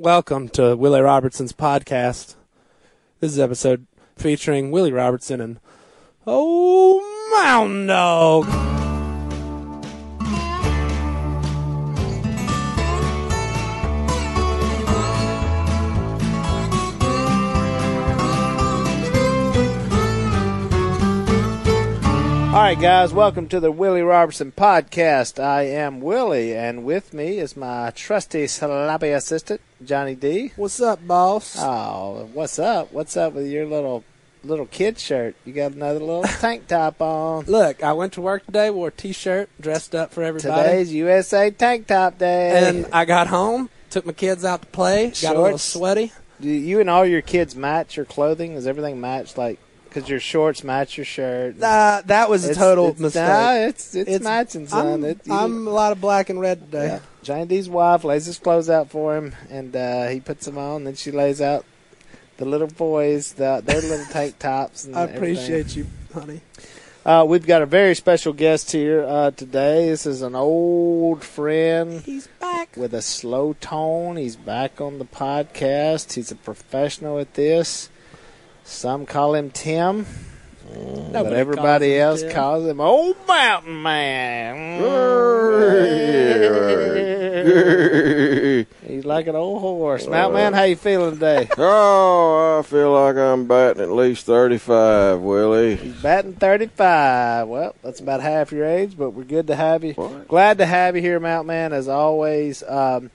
Welcome to Willie Robertson's podcast. This is episode featuring Willie Robertson and Oh Mountain Dog. All right, guys, welcome to the Willie Robertson podcast. I am Willie, and with me is my trusty sloppy assistant, Johnny D. What's up, boss? Oh, what's up? What's up with your little little kid shirt? You got another little tank top on. Look, I went to work today, wore a t-shirt, dressed up for everybody. Today's USA Tank Top Day. and I got home, took my kids out to play, got a little Shorts. sweaty. Do you and all your kids match your clothing? Is everything matched? Like, because your shorts match your shirt. Uh, that was a It's- total it's, mistake. Nah, it's, it's It's- matching, son. I'm, It- I'm a lot of black and red today. Yeah. Johnny D's wife lays his clothes out for him, and uh, he puts them on. Then she lays out the little boys, the, their little tank tops. And I everything. appreciate you, honey. Uh, we've got a very special guest here uh, today. This is an old friend He's back. with a slow tone. He's back on the podcast. He's a professional at this. Some call him Tim, but everybody calls him else Tim. calls him Old Mountain Man. He's like an old horse. Mountain Man, how you feeling today? Oh, I feel like I'm batting at least 35, Willie. He's batting 35. Well, that's about half your age, but we're good to have you. What? Glad to have you here, Mountain Man, as always. Um,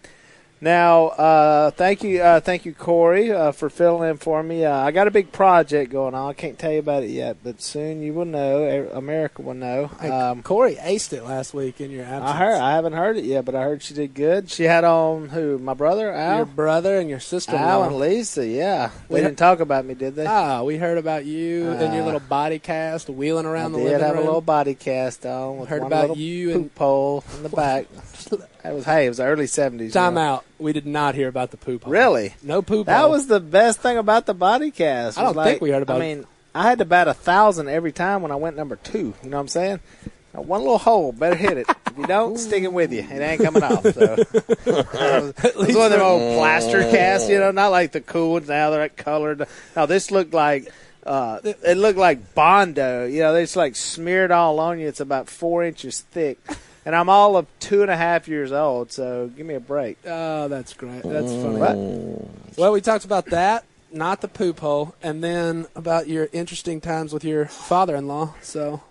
now, uh, thank you, uh, thank you, Corey, uh, for filling in for me. Uh, I got a big project going on. I can't tell you about it yet, but soon you will know. America will know. Hey, Um, Corey aced it last week in your absence. I heard. I haven't heard it yet, but I heard she did good. She had on who? My brother, Al. your brother and your sister. Al and Lisa. Yeah, they We- didn't talk about me, did they? Ah, we heard about you and your Ah. little body cast wheeling I around the did living have room. a little body cast on. With Heard about you poop and- pole in the back. That was hey, it was the early seventies. Time out. We did not hear about the poop. hole. Really? No poop. That hole. was the best thing about the body cast. I don't like- think we heard about I it. mean, I had to bat a thousand every time when I went number two. You know what I'm saying? Now, one little hole, better hit it. If you don't, stick it with you. It ain't coming off. So. it was one of them old plaster casts, you know, not like the cool ones now. They're like colored. Now this looked like uh, it looked like bondo. You know, they just like smeared all on you. It's about four inches thick, and I'm all of two and a half years old. So give me a break. Oh, that's great. That's funny. What? Well, we talked about that, not the poop hole, and then about your interesting times with your father-in-law. So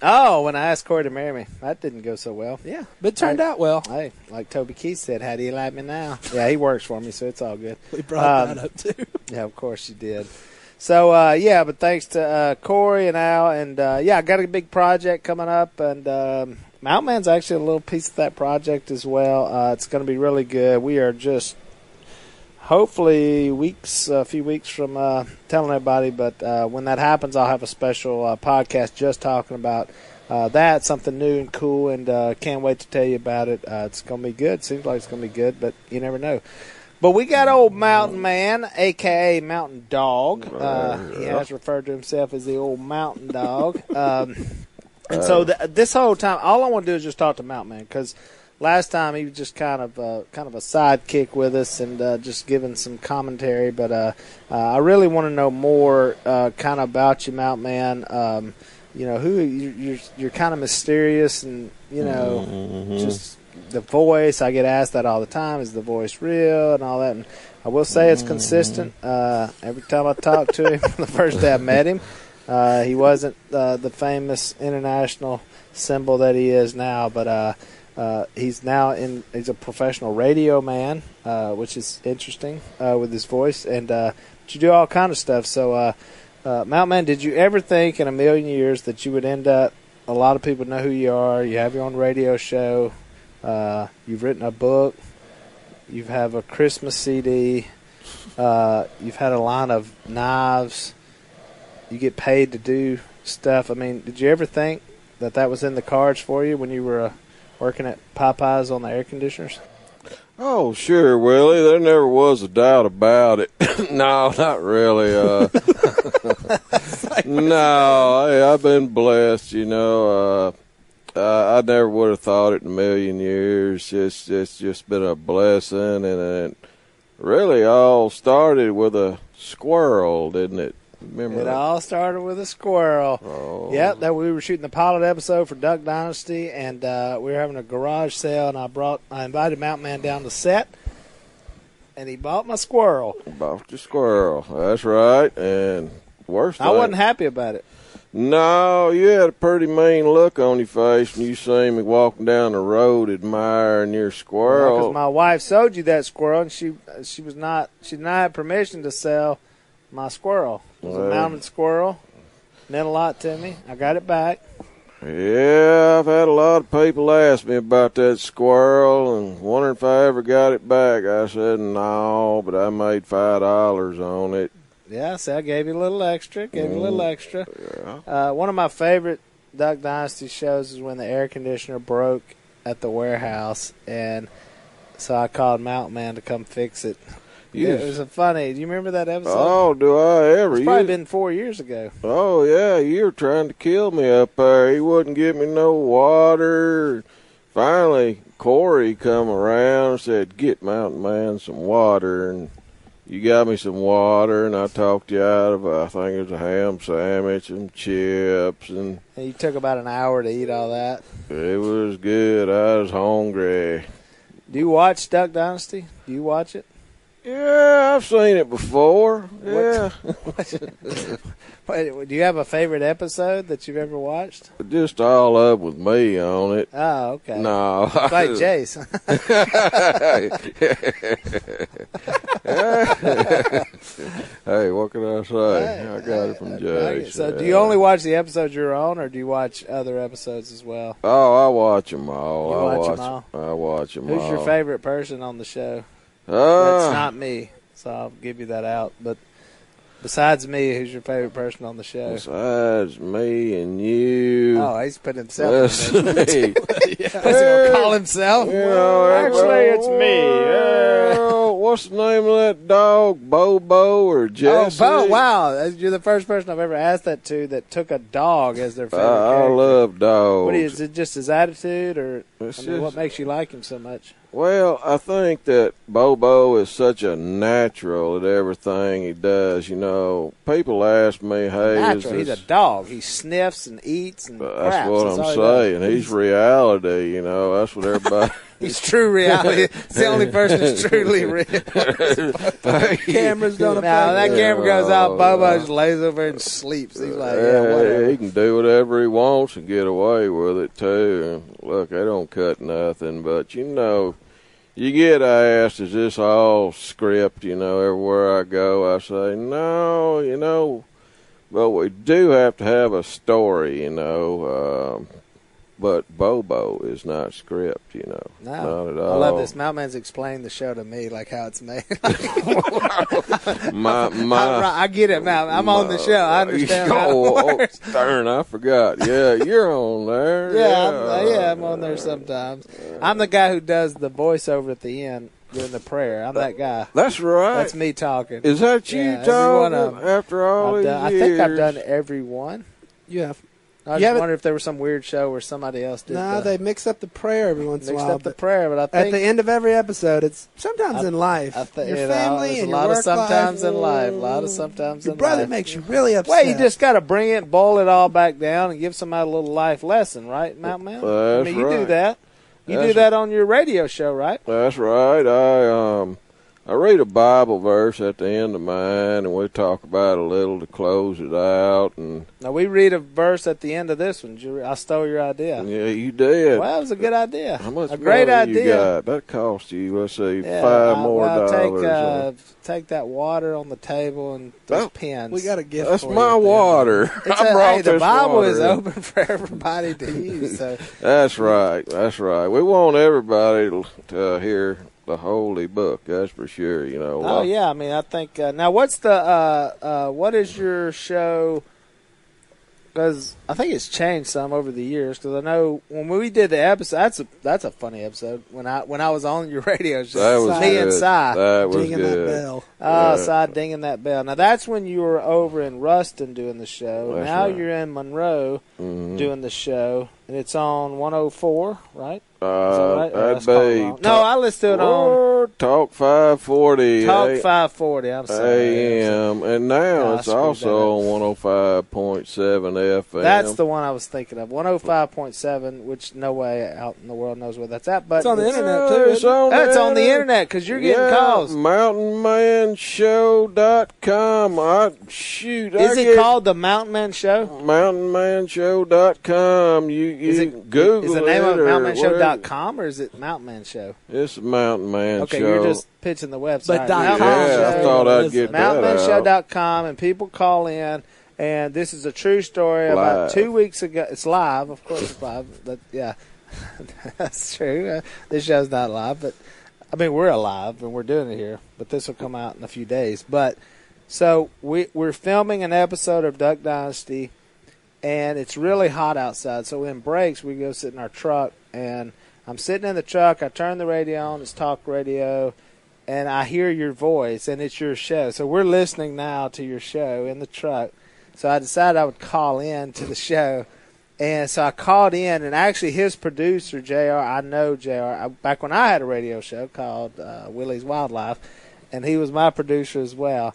Oh, when I asked Corey to marry me, that didn't go so well. yeah, but it turned Right. out well. Hey, like Toby Keith said, how do you like me now? Yeah, he works for me, so it's all good. We brought Um, that up too. Yeah, of course you did. So uh, yeah, but thanks to uh, Corey and Al, and uh, yeah, I got a big project coming up, and um, Mount Man's actually a little piece of that project as well. Uh, it's going to be really good. We are just hopefully weeks, a few weeks from uh, telling everybody, but uh, when that happens, I'll have a special uh, podcast just talking about. Uh, that something new and cool, and uh, can't wait to tell you about it. Uh, it's gonna be good. Seems like it's gonna be good, but you never know. But we got old Mountain Man, aka Mountain Dog. Uh, he has referred to himself as the old Mountain Dog. Um, and so th- this whole time, all I want to do is just talk to Mount Man because last time he was just kind of uh, kind of a sidekick with us and uh, just giving some commentary. But uh, uh, I really want to know more, uh, kind of about you, Mount Man. Um, you know who you- you're. You're kind of mysterious, and you know Mm-hmm. just the voice. I get asked that all the time. Is the voice real and all that? And I will say it's consistent. Uh, every time I talk to him, the first day I met him, uh, he wasn't uh, the famous international symbol that he is now, but uh, uh, he's now in. He's a professional radio man, uh, which is interesting with his voice, and you do all kind of stuff. So, uh, uh, Mount Man, did you ever think in a million years that you would end up? A lot of people know who you are. You have your own radio show. You've written a book. You have a Christmas CD. You've had a line of knives. You get paid to do stuff. I mean, did you ever think that that was in the cards for you when you were uh, working at Popeyes on the air conditioners? Oh, sure, Willie. There never was a doubt about it. no, not really. Uh, no, hey, I've been blessed. You know, uh, uh, I never would have thought it in a million years. It's it's just been a blessing, and it, really all started with a squirrel, didn't it? Remember It that? all started with a squirrel. Oh. Yep, that we were shooting the pilot episode for Duck Dynasty, and uh, we were having a garage sale, and I brought, I invited Mountain Man down to set, and he bought my squirrel. Bought the squirrel. That's right. And worst I thing- wasn't happy about it. No, you had a pretty mean look on your face when you seen me walking down the road admiring your squirrel. Because squirrel. my wife sold you that squirrel, and she she was not she did not have permission to sell my squirrel. It was a mounted squirrel. Meant a lot to me. I got it back. Yeah, I've had a lot of people ask me about that squirrel and wondering if I ever got it back. I said no, but I made five dollars on it. Yeah, see, I gave you a little extra. Gave you a little Mm. extra. Yeah. Uh, one of my favorite Duck Dynasty shows is when the air conditioner broke at the warehouse, and so I called Mountain Man to come fix it. You It was a funny. Do you remember that episode? oh, do I ever? it's You- probably been four years ago. Oh yeah, you were trying to kill me up there. He wouldn't give me no water. Finally, Corey come around and said, "Get Mountain Man some water." And you got me some water, and I talked you out of I think it was a ham sandwich and chips, and And you took about an hour to eat all that. it was good. I was hungry. Do you watch Duck Dynasty? Do you watch it? Yeah, I've seen it before. Yeah, Wait, do you have a favorite episode that you've ever watched? just all up with me on it. Oh, okay. No, It's like Jace. hey, what can I say? I got it from Jay. So, do you only watch the episodes you're on, or do you watch other episodes as well? Oh, I watch them all. You I watch watch them all? I watch them Who's all. Who's your favorite person on the show? Uh, That's not me, so I'll give you that out. But besides me, who's your favorite person on the show? Besides me and you. Oh, he's put himself. in let's there. see. What's he gonna call himself? You know, Actually, it's me. well, what's the name of that dog? Bobo or Oh, Jesse? Bo! Wow, you're the first person I've ever asked that to that took a dog as their I, favorite I character. love dogs. What is it? Just his attitude, or I mean, just- what makes you like him so much? Well, I think that Bobo is such a natural at everything he does. You know, people ask me, "Hey, Natural. is He's a dog. He sniffs and eats and That's what That's I'm saying. He's reality. You know, that's what everybody. He's true reality. It's the only person who's truly real. Cameras don't Now affect that camera goes out, Bobo just lays over and sleeps. He's like, yeah, Yeah, whatever. he can do whatever he wants and get away with it too. Look, they don't cut nothing, but you know, you get asked, "Is this all script?" You know, everywhere I go, I say, "No," you know, but we do have to have a story, you know. Um, but Bobo is not script, you know, No, not at I all. love this. Mountainman's explained the show to me, like how it's made. My I, my. I get it, Mountain. I'm on the show. I understand how Oh, it oh, oh darn, I forgot. Yeah, you're on there. Yeah, I'm, yeah, I'm on there sometimes. I'm the guy who does the voiceover at the end during the prayer. I'm that guy. That's right. That's me talking. Is that you Yeah, every one of talking 'em. after all I've these done, I think I've done every one. You have. I You just wonder if there was some weird show where somebody else did. Nah, the, they mix up the prayer every once in a mixed while. up the but prayer, but I at the end of every episode, it's sometimes I- in life. I think your you know, family there's and a your lot of work sometimes life. in life, a lot of sometimes Your in brother life. makes you really upset. Well, you just got to bring it, boil it all back down, and give somebody a little life lesson, right, Mount Mount? I mean, you do that. You do that on your radio show, right? That's right. I um I read a Bible verse at the end of mine, and we talk about it a little to close it out. And Now we read a verse at the end of this one. Did you I stole your idea. yeah, you did. Well, it was a good idea. How much a great money idea. you got? That cost you, let's see, Yeah, five I- more well, dollars. Take, uh, take that water on the table and those Oh, pens. We got a gift. That's for you my at the water. It's I a- brought hey, the Bible water. is open for everybody to use. So That's right. That's right. We want everybody to, to hear the holy book. That's for sure. You know. Oh yeah, I mean, I think uh, now. What's the uh, uh, what is your show? Because I think it's changed some over the years. Because I know when we did the episode, that's a that's a funny episode. When I when I was on your radio show, That was me good. and Si. That was Dinging that bell. Oh, Yeah. so dinging that bell. Now that's when you were over in Ruston doing the show. That's now right. you're in Monroe Mhm. doing the show, and it's on 104, right? Uh, right? That'd be wrong. No, I listened to it on Or Talk 540 Talk 540. I'm sorry. AM, and now Yeah, I it's also on 105.7 FM. That's the one I was thinking of. 105.7, which no way out in the world knows where that's at. But It's on the it's- internet, too, It's on, it's the on the internet because you're getting yeah, calls. MountainManShow.com. I shoot. I Is it get called the Mountain Man Show? MountainManShow.com. You you Is it Google Is the name it of it or MountainManShow.com or is it Mountain Man Show? It's Mountain Man Okay, Show. you're just pitching the website. But dot Mountain com, yeah, I thought I'd Is get that out. MountainManShow.com, and people call in. And this is a true story. About two weeks ago, it's live, of course, it's live. But yeah, that's true. Uh, this show's not live, but I mean we're alive and we're doing it here. But this will come out in a few days. But so we we're filming an episode of Duck Dynasty, and it's really hot outside. So in breaks, we go sit in our truck, and I'm sitting in the truck. I turn the radio on. It's talk radio and I hear your voice, and it's your show. So we're listening now to your show in the truck. So I decided I would call in to the show, and so I called in, and actually his producer Jr. I know Jr. Back when I had a radio show called uh, Willie's Wildlife, and he was my producer as well.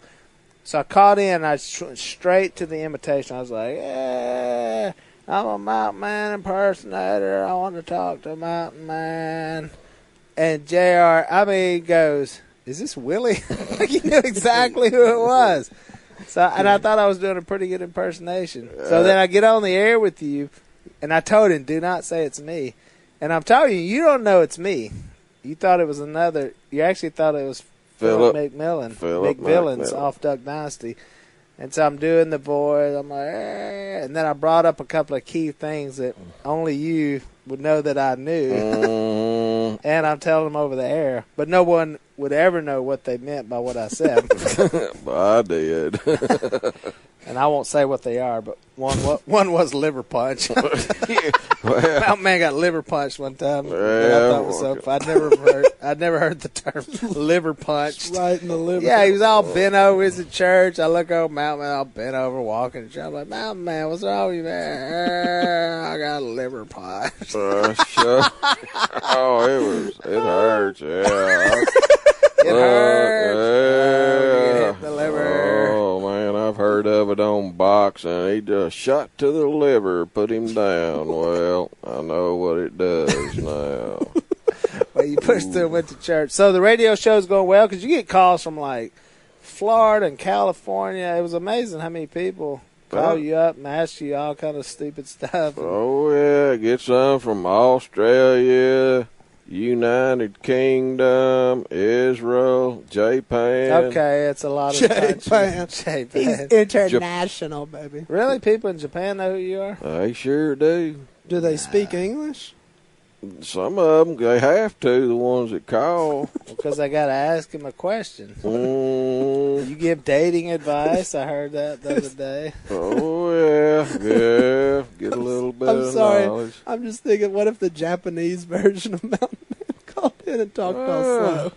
So I called in, and I went straight to the invitation. I was like, "Yeah, I'm a Mountain Man impersonator. I want to talk to Mountain Man." And Jr. I mean goes, "Is this Willie?" like he knew exactly who it was. So and I thought I was doing a pretty good impersonation. So then I get on the air with you, and I told him, "Do not say it's me." And I'm telling you, you don't know it's me. You thought it was another. You actually thought it was Philip, Philip. McMillan, Philip McVillains McMillan. off Duck Dynasty. And so I'm doing the voice. I'm like, eh. and then I brought up a couple of key things that only you would know that I knew Mhm. and I'm telling them over the air, but no one would ever know what they meant by what I said, But I did. and I won't say what they are. But one one was liver punch. well, Mountain Man got liver punched one time. that I Yeah, thought was so. I'd never heard. I'd never heard the term liver punched. Right in the liver. Yeah, he was all bent over. He's at church. I look over Mountain Man, all bent over, walking. I'm like, Mountain Man, what's wrong with you, man? I got a liver punch. uh, sure. oh, it was. It hurts. Yeah. It hurts. Oh, you yeah. get hit in the liver. Oh man, I've heard of it on boxing. He just shot to the liver, put him down. Well, I know what it does now. Well, you pushed through and went to church. So the radio show's going well because you get calls from like Florida and California. It was amazing how many people call you up and ask you all kind of stupid stuff. Oh yeah, get some from Australia, United Kingdom, Israel, Japan. Okay, it's a lot of Japan. Japan. He's international, baby. really, people in Japan know who you are. They sure do. Do they speak English? Some of them they have to. The ones that call. Because I got to ask him a question. Mm, You give dating advice. I heard that the other day. oh yeah, yeah. Get a little bit I'm of sorry. knowledge. I'm just thinking, what if the Japanese version of Mountain Man called in and talked all Ah. slow?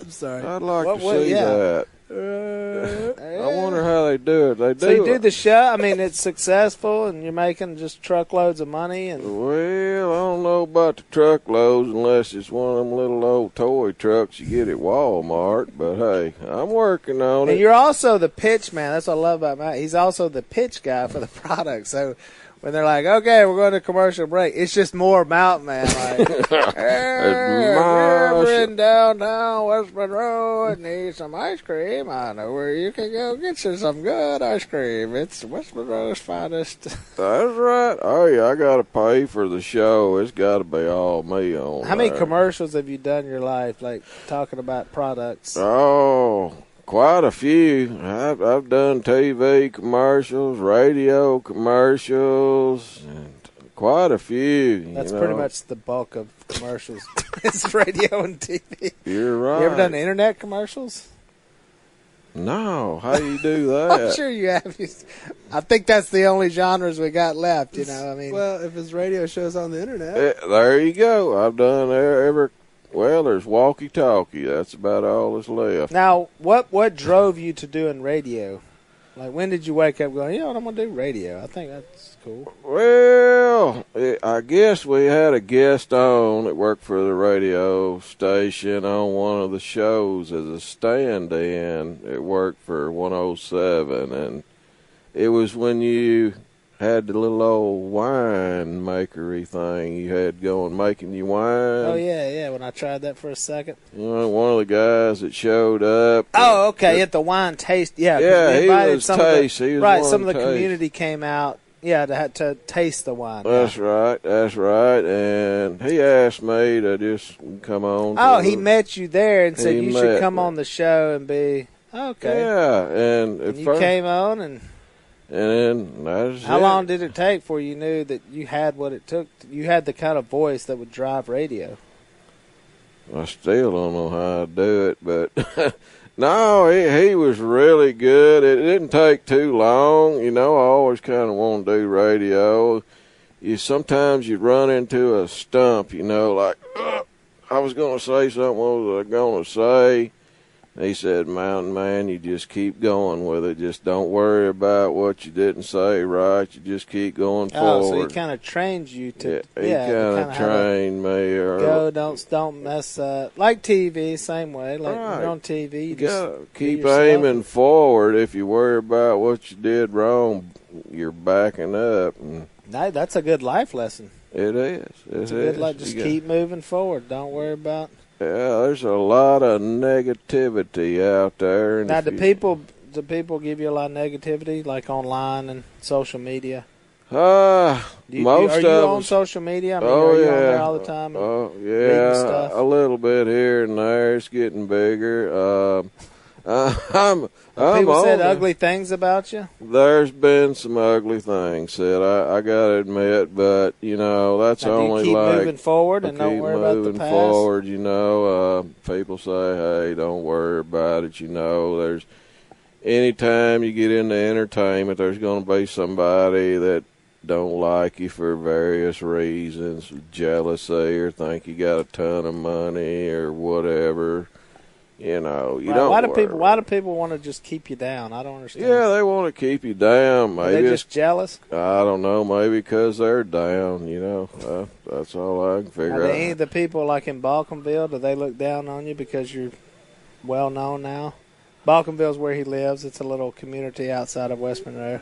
I'm sorry. I'd like What to would- see yeah. that. Uh, I wonder how they do it. They do. So you do it. the show. I mean, it's successful, and you're making just truckloads of money. And Well, I don't know about the truckloads unless it's one of them little old toy trucks you get at Walmart. But hey, I'm working on And it. you're also the pitch man. That's what I love about Matt. He's also the pitch guy for the product. So when they're like, "Okay, we're going to commercial break," it's just more Mountain Man. Like, hey, sh- downtown West Monroe and need some ice cream. I know where you can go get you some good ice cream. It's West Monroe's finest. That's right. Oh yeah, I got to pay for the show. It's got to be all me on. How many commercials have you done in your life, like talking about products? Oh, quite a few. I've I've done TV commercials, radio commercials, and quite a few. That's you pretty much the bulk of commercials. it's radio and TV. You're right. You ever done internet commercials? No, how do you do that? I'm sure you have. I think that's the only genres we got left. You know, I mean, well, if it's radio show's on the internet, Eh, there you go. I've done every well, there's walkie talkie. That's about all that's left. Now, what what drove you to doing radio? Like, when did you wake up going, you know what, I'm going to do radio? I think that's cool. Well, I guess we had a guest on that worked for the radio station on one of the shows as a stand-in. It worked for 107, and it was when you had the little old wine makery thing you had going, making you wine. Oh, yeah, yeah, when I tried that for a second. You know, one of the guys that showed up. Oh, okay, at the wine taste. Yeah, Yeah, he was some of the- He was right, some of the taste. community came out, yeah, to, to taste the wine. That's right. That's right. And he asked me to just come on. Oh, he the- met you there and said you should come me. on the show and be okay. Yeah, and And you first, came on, and and then how it. long did it take for you knew that you had what it took? You had the kind of voice that would drive radio. I still don't know how I do it, but no, he he was really good. It didn't take too long. You know, I always kind of want to do radio. You sometimes you run into a stump. You know, like "Ugh, I was going to say something. What was I going to say? He said, "Mountain man, you just keep going with it. Just don't worry about what you didn't say right. You just keep going Oh, so forward." he kind of trained you to yeah, he yeah, kind of trained me. Or, Go, don't don't mess up. Like TV, same way. Like Right. you're on TV, you just keep aiming forward. If you worry about what you did wrong, you're backing up. And That- that's a good life lesson. it is. It It's a is. good like just You keep moving forward. Don't worry about. Yeah, there's a lot of negativity out there. And Now, do you- people do people give you a lot of negativity, like online and social media? Uh, Do you, most are you on social media? I mean, oh are you yeah. on there all the time? Oh yeah, stuff? a little bit here and there. It's getting bigger. Um, I'm. I'm people said ugly things about you. There's been some ugly things said. I, I gotta admit, but you know that's Now, only keep like moving forward and don't worry about moving the past. forward. You know, uh, people say, "Hey, don't worry about it." You know, there's anytime you get into entertainment, there's going to be somebody that don't like you for various reasons, jealousy, or think you got a ton of money or whatever. You know, you Why- don't. why do worry. people? Why do people want to just keep you down? I don't understand. Yeah, they want to keep you down. Are they Maybe just jealous? I don't know. Maybe because they're down. You know, uh, that's all I can figure do out. any of the people like in Bawcomville, do they look down on you because you're well known now? Bawcomville's where he lives. It's a little community outside of West Monroe.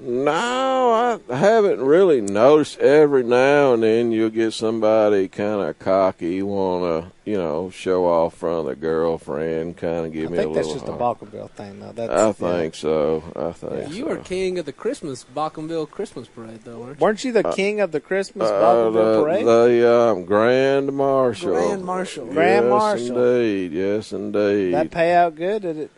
No, I haven't really noticed. Every now and then you'll get somebody kind of cocky, want to, you know, show off front of the girlfriend, kind of give I me a think that's little. just a Bawcomville thing, though. That's, I yeah. think so. I think You so. were king of the Christmas Bawcomville Christmas parade, though, weren't you? Weren't you the king of the Christmas Uh, Bawcomville the, parade? the um, Grand Marshal. Grand Marshal. Grand yes, Marshal. indeed. Yes, indeed. that payout good? Did it?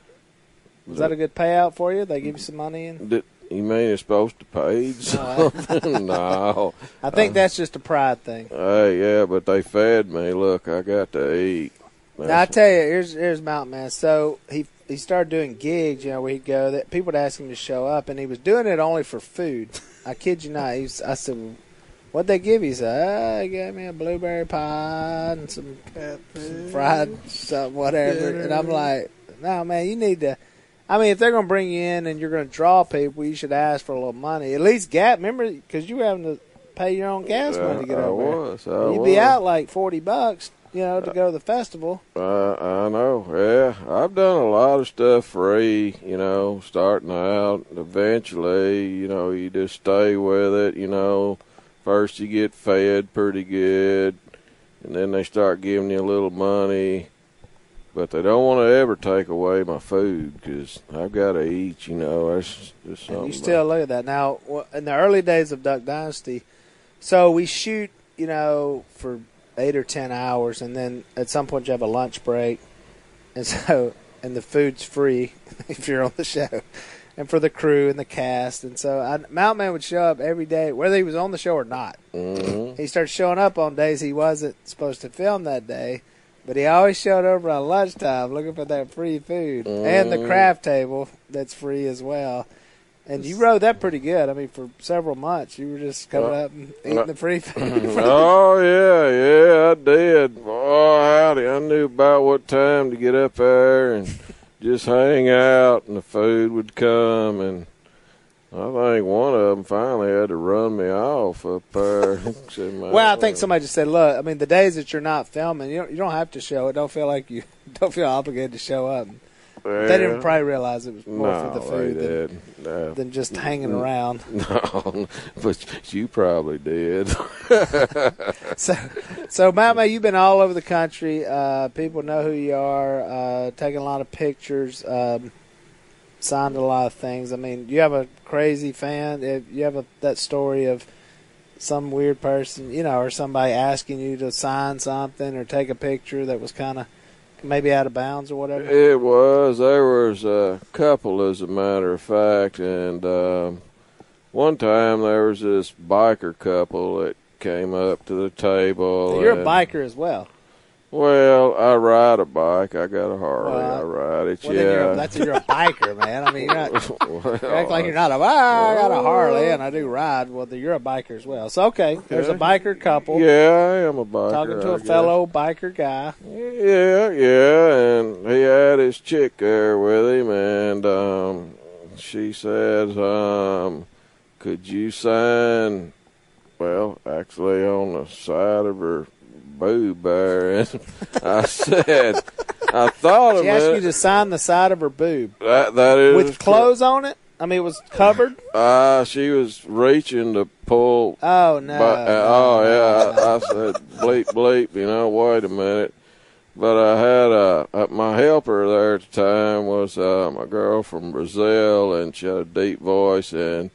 Was that a good payout for you? They give you some money and. Did, you mean it's supposed to pay something? no. I think Uh, that's just a pride thing. Hey, yeah, but they fed me. Look, I got to eat. Now I tell you, here's here's Mountain Man. So he he started doing gigs. You know, where he'd go. That people would ask him to show up, and he was doing it only for food. I kid you not. He was, I said, "What'd they give you?" He said, "Ah, they gave me a blueberry pie and some, some fried something, whatever." And I'm like, "No, man, you need to." I mean, if they're going to bring you in and you're going to draw people, you should ask for a little money. At least gas. Remember, because you were having to pay your own gas money to get I over there. was. You'd was. be out like forty bucks, you know, to go to the festival. Uh, I know. Yeah, I've done a lot of stuff free. You know, starting out. Eventually, you know, you just stay with it. You know, first you get fed pretty good, and then they start giving you a little money. But they don't want to ever take away my food because I've got to eat. You know, that's just something. And you still look at that now. In the early days of Duck Dynasty, so we shoot, you know, for eight or ten hours, and then at some point you have a lunch break, and so and the food's free if you're on the show, and for the crew and the cast, and so I, Mountain Man would show up every day, whether he was on the show or not. Mhm. He started showing up on days he wasn't supposed to film that day. But he always showed up around lunchtime looking for that free food and the Mm. craft table that's free as well. And you rode that pretty good. I mean, for several months, you were just coming Uh, up and eating the free food. oh yeah, yeah, I did. Oh howdy, I knew about what time to get up there and just hang out, and the food would come, and I think one of them finally had to run me off up there. Well, I think somebody just said, "Look, I mean, the days that you're not filming, you don't, you don't have to show it. Don't feel like you don't feel obligated to show up." well, They didn't probably realize it was more no, for the food than. No. than just hanging around. No, but you probably did. So, so Matt, May, you've been all over the country. Uh, people know who you are. Uh, taking a lot of pictures. Um, signed a lot of things. I mean, you have a crazy fan. If You have a, that story of some weird person, you know, or somebody asking you to sign something or take a picture that was kind of maybe out of bounds or whatever. It was. There was a couple, as a matter of fact, and um, one time there was this biker couple that came up to the table. You're a biker as well. Well, I ride a bike. I got a Harley. I ride it. Well, you're a, yeah. that's you're a biker, man. I mean, you're not. Well, You act like you're not a. Ah, I got a Harley and I do ride. Well, you're a biker as well. So okay, there's a biker couple Yeah, I am a biker. talking to I a guess. fellow biker guy. Yeah, yeah, and he had his chick there with him, and um, she says, um, "Could you sign?" Well, actually, on the side of her boob there, and I said, "I thought of She asked you to sign the side of her boob That that is with clothes on it. I mean, it was covered. Uh, she was reaching to pull Oh no! No, uh, oh yeah. I, I said bleep bleep. You know, wait a minute. But I had uh, my helper there at the time was uh, my girl from Brazil, and she had a deep voice, and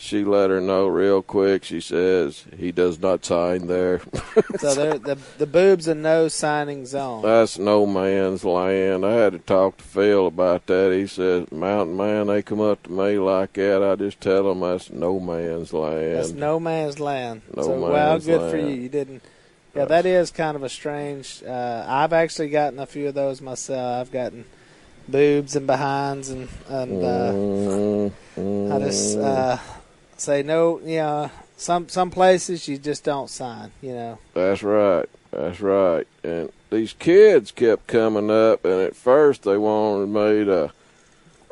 she let her know real quick. She says he does not sign there. So the the boobs a no signing zone. That's no man's land. I had to talk to Phil about that. He says, "Mountain man, they come up to me like that. I just tell them that's no man's land." That's no man's land. No so well, man's good for you. You didn't. Yeah, that is kind of a strange. Uh, I've actually gotten a few of those myself. I've gotten boobs and behinds and and uh, Mm, I just uh, say no. Know, some some places you just don't sign. You know. That's right. That's right. And these kids kept coming up, and at first they wanted me to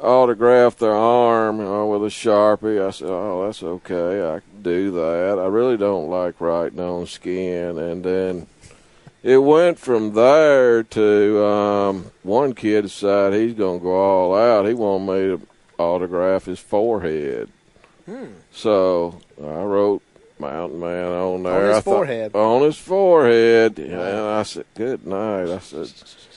autograph their arm, you know, with a sharpie. I said, "Oh, that's okay. I can do that. I really don't like writing on skin." And then it went from there to um, one kid decided he's going to go all out. He wanted me to autograph his forehead. So I wrote Mountain Man on there. On his I thought- forehead. on his forehead. And I said, "Good night." I said,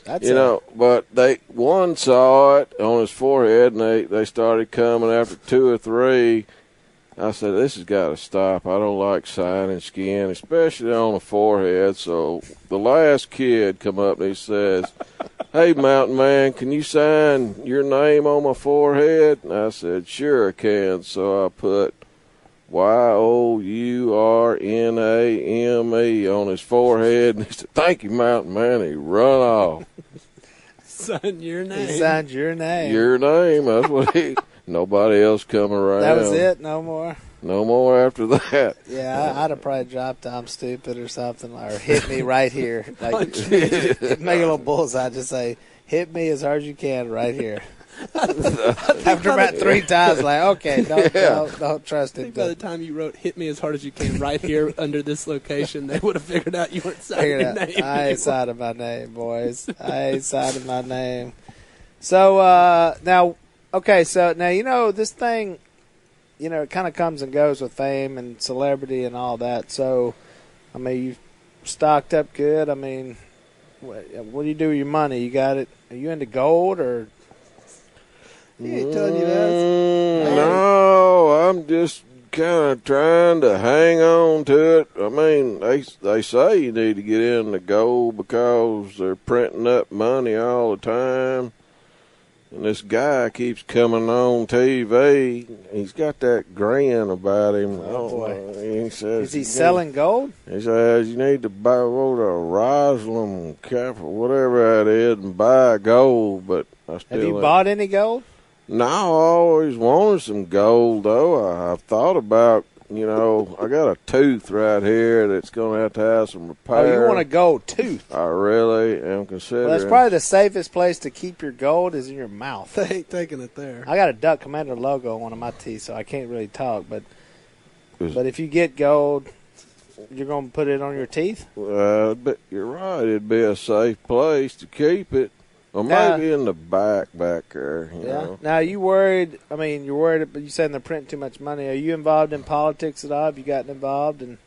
That's "You a- know," but they one saw it on his forehead, and they they started coming after two or three. I said, "This has got to stop. I don't like signing skin, especially on the forehead." So the last kid come up and he says, "Hey, Mountain Man, can you sign your name on my forehead?" And I said, "Sure, I can." So I put Y O U R N A M E on his forehead, and he said, "Thank you, Mountain Man." He run off. Sign your name. He name. signed your name. Your name. That's what he. Nobody else come around. that was it. No more. No more after that. Yeah, I, I'd have probably dropped I'm stupid or something, or hit me right here. Like, Punch make a little bullseye. Just say, hit me as hard as you can right here. After about three times, like, okay, don't, Yeah. don't, don't trust I it. think by the time you wrote "hit me as hard as you can" right here under this location, they would have figured out you weren't signing your it out. name. I ain't signing my name, boys. I ain't signing my name. So uh, now, okay, so now you know this thing. You know, it kind of comes and goes with fame and celebrity and all that. So, I mean, you stocked up good. I mean, what, what do you do with your money? You got it? Are you into gold or? He ain't telling you that. Mm, no, I'm just kind of trying to hang on to it. I mean, they they say you need to get into gold because they're printing up money all the time. And this guy keeps coming on TV. He's got that grin about him. Boy. He says Is he you need- selling gold? He says you need to buy go to Rosland Capital, whatever that is, and buy gold. But I still Have you ain't- bought any gold? No, I always wanted some gold though. I, I've thought about, you know, I got a tooth right here that's going to have to have some repair. Oh, you want a gold tooth? I really am considering. Well, that's probably the safest place to keep your gold is in your mouth. They ain't taking it there. I got a Duck Commander logo on one of my teeth, so I can't really talk. But Is- but if you get gold, you're gonna put it on your teeth. Uh, but you're right. It'd be a safe place to keep it, or Yeah. maybe in the back back there. You know. Now you worried? I mean, you're worried, but you saying they're printing too much money. Are you involved in politics at all? Have you gotten involved? And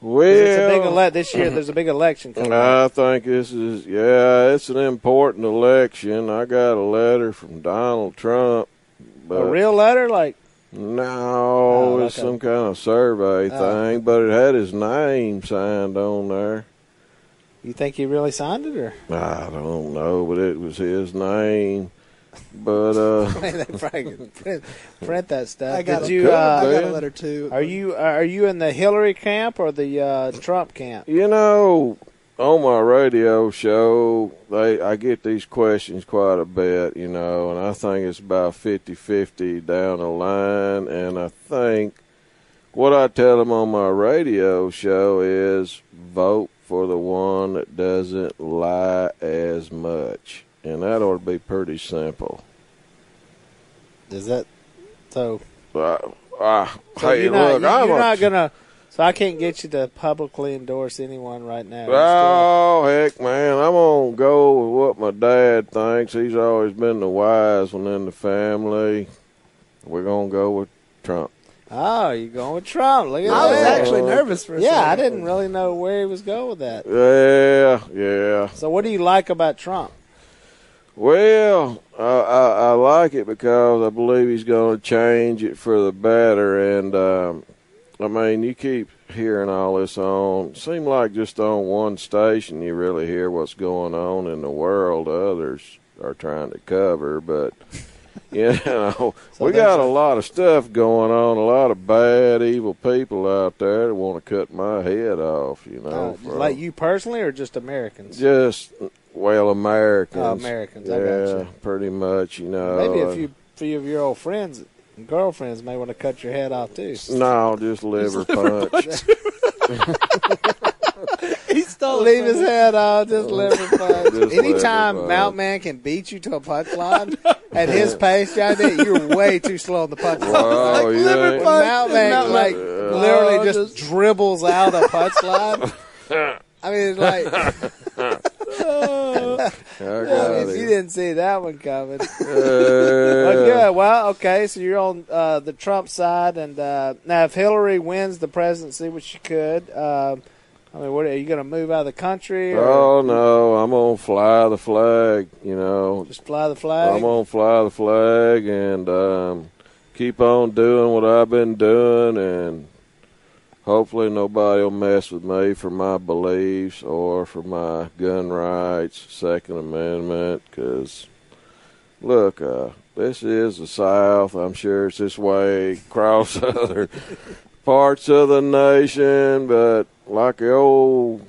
Well, it's a big ele- this year. There's a big election coming. up. I think this is yeah, it's an important election. I got a letter from Donald Trump, but a real letter, like no, Oh, it's okay. some kind of survey Oh. thing. But it had his name signed on there. You think he really signed it, or I don't know, but it was his name. But uh, they probably could print, print that stuff? I got Did a, you? I Uh, got a letter too. are you are you in the Hillary camp or the uh, Trump camp? You know, on my radio show, they I get these questions quite a bit, you know, and I think it's about 50-50 down the line and I think what I tell them on my radio show is vote for the one that doesn't lie as much. And that ought to be pretty simple. Is that so? Uh, uh, So hey, you're not, look, you're a not gonna. So I can't get you to publicly endorse anyone right now. You're Oh heck, man! I'm gonna go with what my dad thinks. He's always been the wise one in the family. We're gonna go with Trump. Still- oh, you're going with Trump. Look at I was actually nervous for a Yeah, I second. didn't really know where he was going with that. Yeah, yeah. So what do you like about Trump? Well, I, I, I like it because I believe he's gonna change it for the better. And um, I mean, you keep hearing all this on. Seem like just on one station you really hear what's going on in the world. Others are trying to cover, but you know, So we got a lot of stuff going on. A lot of bad, evil people out there that want to cut my head off. You know, Uh, like you personally, or just Americans? just well, Americans. Oh, Americans, Yeah, I got you. pretty much. You know, Maybe a uh, few few of your old friends and girlfriends may want to cut your head off too. No, just liver punch. He stole Leave his head off, just liver punch. Just Anytime liver punch. Mount Man can beat you to a punchline at his pace, Johnny, you're way too slow on the punchline. Wow, Like you liver ain't- punch. Mount Man Mount like Man- literally Oh, just, just- dribbles out a punchline. I mean, it's like I got if you it. didn't see that one coming. But good. Well, okay. So you're on uh, the Trump side, and uh, now if Hillary wins the presidency, which she could, um, I mean, what are you going to move out of the country or Oh no, I'm gonna fly the flag. You know, just fly the flag? I'm gonna fly the flag and um, keep on doing what I've been doing, and hopefully nobody will mess with me for my beliefs or for my gun rights, Second Amendment. Because look, uh, this is the South. I'm sure it's this way across other parts of the nation, but like the old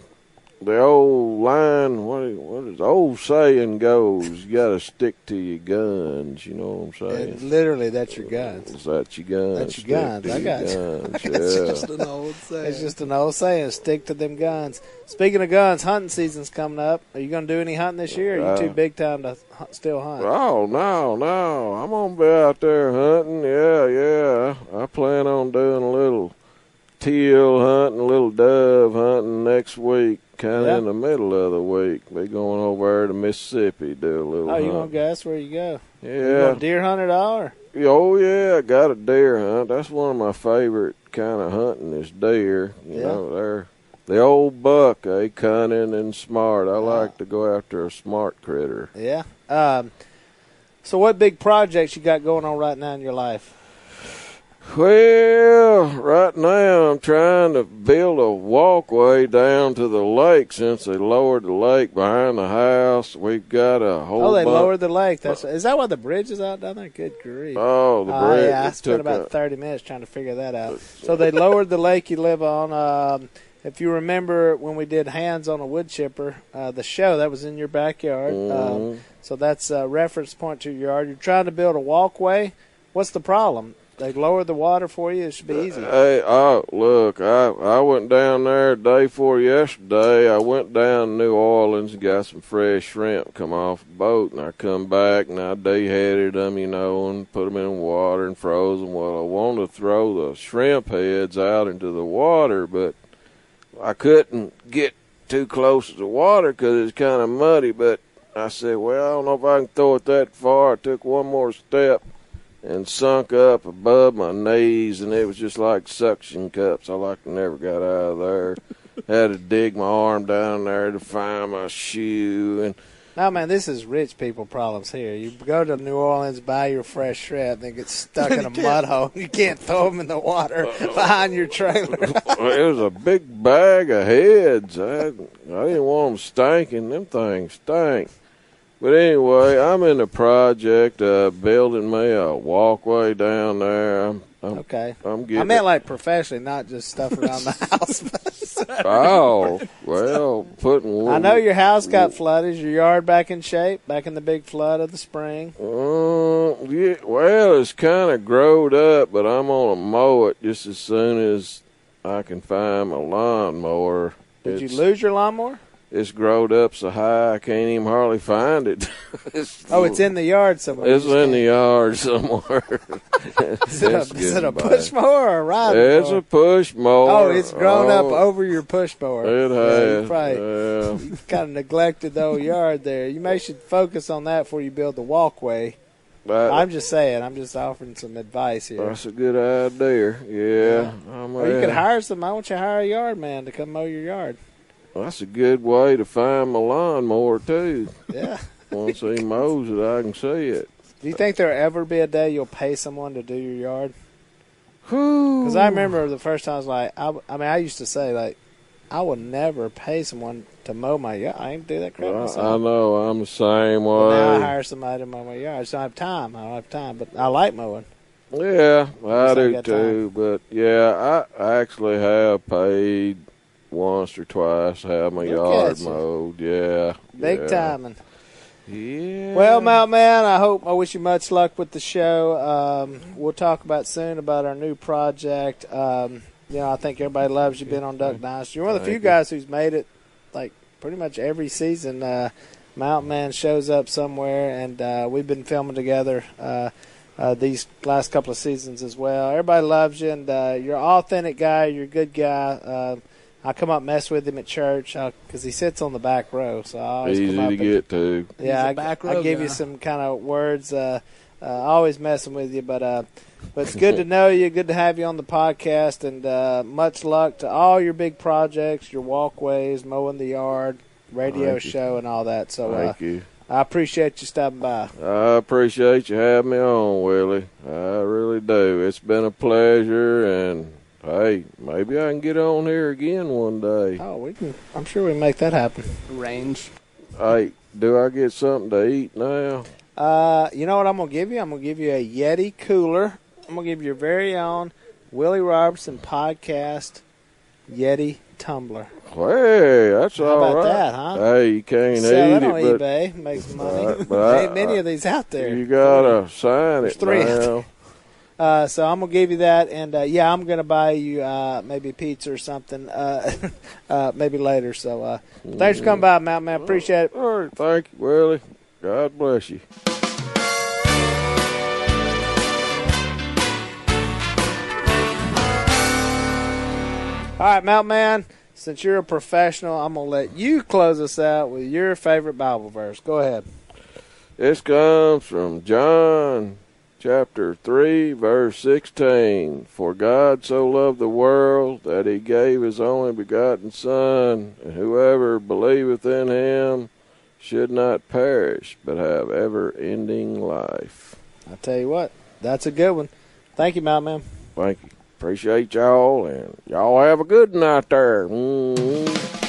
the old line, what what is the old saying goes, you got to stick to your guns. You know what I'm And saying? literally, that's your guns. Is that your guns? That's your Stick guns. to I your got you. guns, It's yeah. just an old saying. It's just an old saying: stick to them guns. Speaking of guns, hunting season's coming up. Are you going to do any hunting this year? Or are you too Uh, big time to hunt, still hunt? Oh no, no! I'm gonna be out there hunting. Yeah, yeah. I plan on doing a little teal hunting, a little dove hunting next week, kind of Yeah. in the middle of the week. Be going over there to Mississippi, do a little. Oh, you hunt. gonna guess where you go? Yeah. gonna deer hunt at all? Oh yeah, I got a deer hunt. That's one of my favorite kind of hunting is deer. You Yeah. know, they're the old buck, eh? Cunning and smart. I like to go after a smart critter. Yeah. Um, so, what big projects you got going on right now in your life? Well, right now I'm trying to build a walkway down to the lake since they lowered the lake behind the house. We've got a whole. Oh, they bun- lowered the lake. That's is that why the bridge is out down there? Good grief! Oh, the Oh, bridge. yeah, I spent about thirty minutes trying to figure that out. So they lowered the lake you live on. Um, if you remember when we did hands on a wood chipper, uh, the show that was in your backyard. Um, Mhm. so that's a reference point to your yard. You're trying to build a walkway. What's the problem? They lower the water for you. It should be easy. Hey, oh, look, I I went down there day before yesterday. I went down to New Orleans and got some fresh shrimp come off the boat, and I come back and I deheaded them, you know, and put them in water and froze them. Well, I wanted to throw the shrimp heads out into the water, but I couldn't get too close to the water because it's kind of muddy. But I said, well, I don't know if I can throw it that far. I took one more step and sunk up above my knees, and it was just like suction cups. I like never got out of there. Had to dig my arm down there to find my shoe, and No, man, this is rich people problems here. You go to New Orleans, buy your fresh shrimp, then get stuck in a mud hole. You can't throw them in the water uh, uh, behind your trailer. it was a big bag of heads. I, I didn't want them stinking. Them things stink. But anyway, I'm in a project uh, building me a walkway down there. I'm, I'm, okay. I'm getting I meant like professionally, not just stuff around the house. oh well, putting. I know your house got flooded. Is your yard back in shape? Back in the big flood of the spring? Uh, yeah, well, it's kind of growed up, but I'm gonna mow it just as soon as I can find my lawnmower. Did it's, you lose your lawnmower? It's growed up so high I can't even hardly find it. it's, Oh, it's in the yard somewhere. It's in the yard somewhere. Is it a, is it a push mower or a ride It's mower? a push mower. Oh, it's grown up Oh, over your push mower. It Yeah, you has. yeah. kind of neglected the old yard there. You may should focus on that before you build the walkway. I'm just saying. I'm just offering some advice here. that's a good idea. Yeah. I'm, Or you could hire some. Why don't you hire a yard man to come mow your yard? That's a good way to find my lawnmower too. Yeah. Once he mows it, I can see it. Do you think there'll ever be a day you'll pay someone to do your yard? Because Because I remember the first time I was like, I mean, I used to say like, I will never pay someone to mow my yard. I ain't do that crap I, I know I'm the same But now I hire somebody to mow my yard. So I have time. I don't have time, but I like mowing. Yeah, I I do got too. But yeah, I actually have paid once or twice have my Look yard mowed. Yeah, Big yeah. timing. Yeah. Well, Mount Man, I hope I wish you much luck with the show. Um, we'll talk about soon about our new project. Um, you know, I think everybody loves you being on Duck Dynasty. You're one of the few guys who's made it like pretty much every season. Uh, Mount Man shows up somewhere, and uh, we've been filming together uh, uh, these last couple of seasons as well. Everybody loves you, and uh, you're an authentic guy. You're a good guy. Uh, I come up and mess with him at church because he sits on the back row, so I always easy come up to and get to. yeah, He's a I, back I row give you some kind of words. Uh, uh, always messing with you, but uh, but it's good to know you. Good to have you on the podcast, and uh, much luck to all your big projects, your walkways, mowing the yard, radio Thank you. show, and all that. So uh, Thank you. I appreciate you stopping by. I appreciate you having me on, Willie. I really do. It's been a pleasure, and hey, maybe I can get on here again one day. Oh, we can. I'm sure we can make that happen. Range. Hey, do I get something to eat now? Uh, you know what I'm gonna give you? I'm gonna give you a Yeti cooler. I'm gonna give you your very own Willie Robertson podcast Yeti tumbler. Hey, that's How all about right. that, huh? Hey, you can't Sell eat it it, on but eBay, makes money. Right, but There I- ain't many of these out there. you gotta sign There's it three. now. Uh, so I'm gonna give you that, and uh, yeah, I'm gonna buy you uh, maybe pizza or something, uh, uh, maybe later. So uh, thanks for coming by, Mount Man. Appreciate it. All right, thank you, Willie. God bless you. All right, Mount Man. Since you're a professional, I'm gonna let you close us out with your favorite Bible verse. Go ahead. This comes from John chapter 3, verse 16. For God so loved the world that he gave his only begotten Son, and whoever believeth in him should not perish, but have ever ending life. I tell you what, that's a good one. Thank you, Mount Man. Thank you. Appreciate y'all, and y'all have a good night there. mm